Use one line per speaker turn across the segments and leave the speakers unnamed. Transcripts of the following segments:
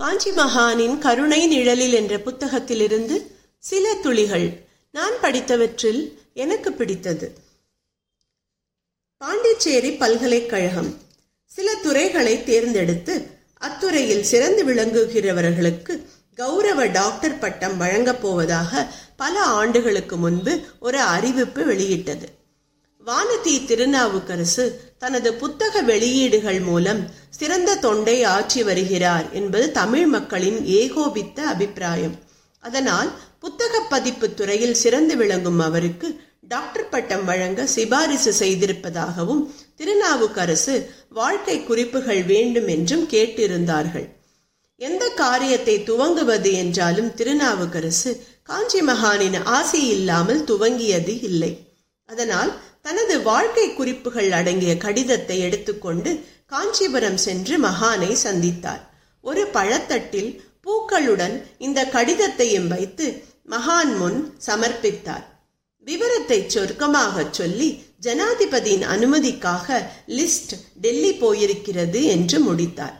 காஞ்சி மகானின் கருணை நிழலில் என்ற புத்தகத்திலிருந்து சில துளிகள். நான் படித்தவற்றில் எனக்கு பிடித்தது. பாண்டிச்சேரி பல்கலைக்கழகம். சில துறைகளை தேர்ந்தெடுத்து அத்துறையில் சிறந்து விளங்குகிறவர்களுக்கு கௌரவ டாக்டர் பட்டம் வழங்கப் போவதாக பல ஆண்டுகளுக்கு முன்பு ஒரு அறிவிப்பு வெளியிட்டது. வானதி திருநாவுக்கரசு தனது புத்தக வெளியீடுகள் மூலம் சிறந்த தொண்டை ஆற்றி வருகிறார் என்பது தமிழ் மக்களின் ஏகோபித்த அபிப்பிராயம். அதனால் புத்தக பதிப்பு துறையில் சிறந்து விளங்கும் அவருக்கு டாக்டர் பட்டம் வழங்க சிபாரிசு செய்திருப்பதாகவும் திருநாவுக்கரசு வாழ்க்கை குறிப்புகள் வேண்டும் என்றும் கேட்டிருந்தார்கள். எந்த காரியத்தை துவங்குவது என்றாலும் திருநாவுக்கரசு காஞ்சி மகானின் ஆசை இல்லாமல் துவங்கியது இல்லை. அதனால் தனது வாழ்க்கை குறிப்புகள் அடங்கிய கடிதத்தை எடுத்துக்கொண்டு காஞ்சிபுரம் சென்று மகானை சந்தித்தார். ஒரு பழத்தட்டில் பூக்களுடன் இந்த கடிதத்தையும் வைத்து மகான் முன் சமர்ப்பித்தார். விவரத்தை சொர்க்கமாக சொல்லி ஜனாதிபதியின் அனுமதிக்காக லிஸ்ட் டெல்லி போயிருக்கிறது என்று முடித்தார்.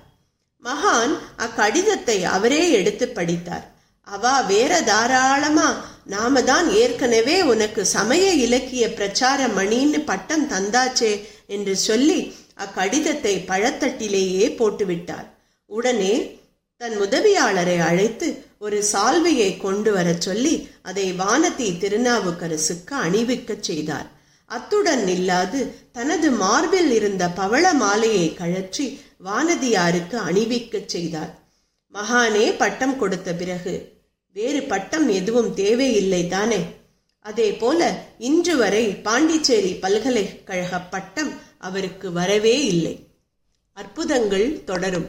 மகான் அக்கடிதத்தை அவரே எடுத்து படித்தார். அவா வேற தாராளமா நாம தான் ஏற்கனவே உனக்கு சமய இலக்கிய பிரச்சார மணின்னு பட்டம் தந்தாச்சே என்று சொல்லி அக்கடிதத்தை பழத்தட்டிலேயே போட்டுவிட்டார் உடனே தன் உதவியாளரை அழைத்து ஒரு சால்வையை கொண்டு வரச் சொல்லி அதை வானதி திருநாவுக்கரசுக்கு அணிவிக்கச் செய்தார் அத்துடன் இல்லாது தனது மார்பில் இருந்த பவள மாலையை கழற்றி வானதியாருக்கு அணிவிக்கச் செய்தார் மகானே பட்டம் கொடுத்த பிறகு. வேறு பட்டம் எதுவும் தேவையில்லை தானே. அதே போல இன்று வரை பாண்டிச்சேரி பல்கலைக்கழக பட்டம் அவருக்கு வரவே இல்லை. அற்புதங்கள் தொடரும்.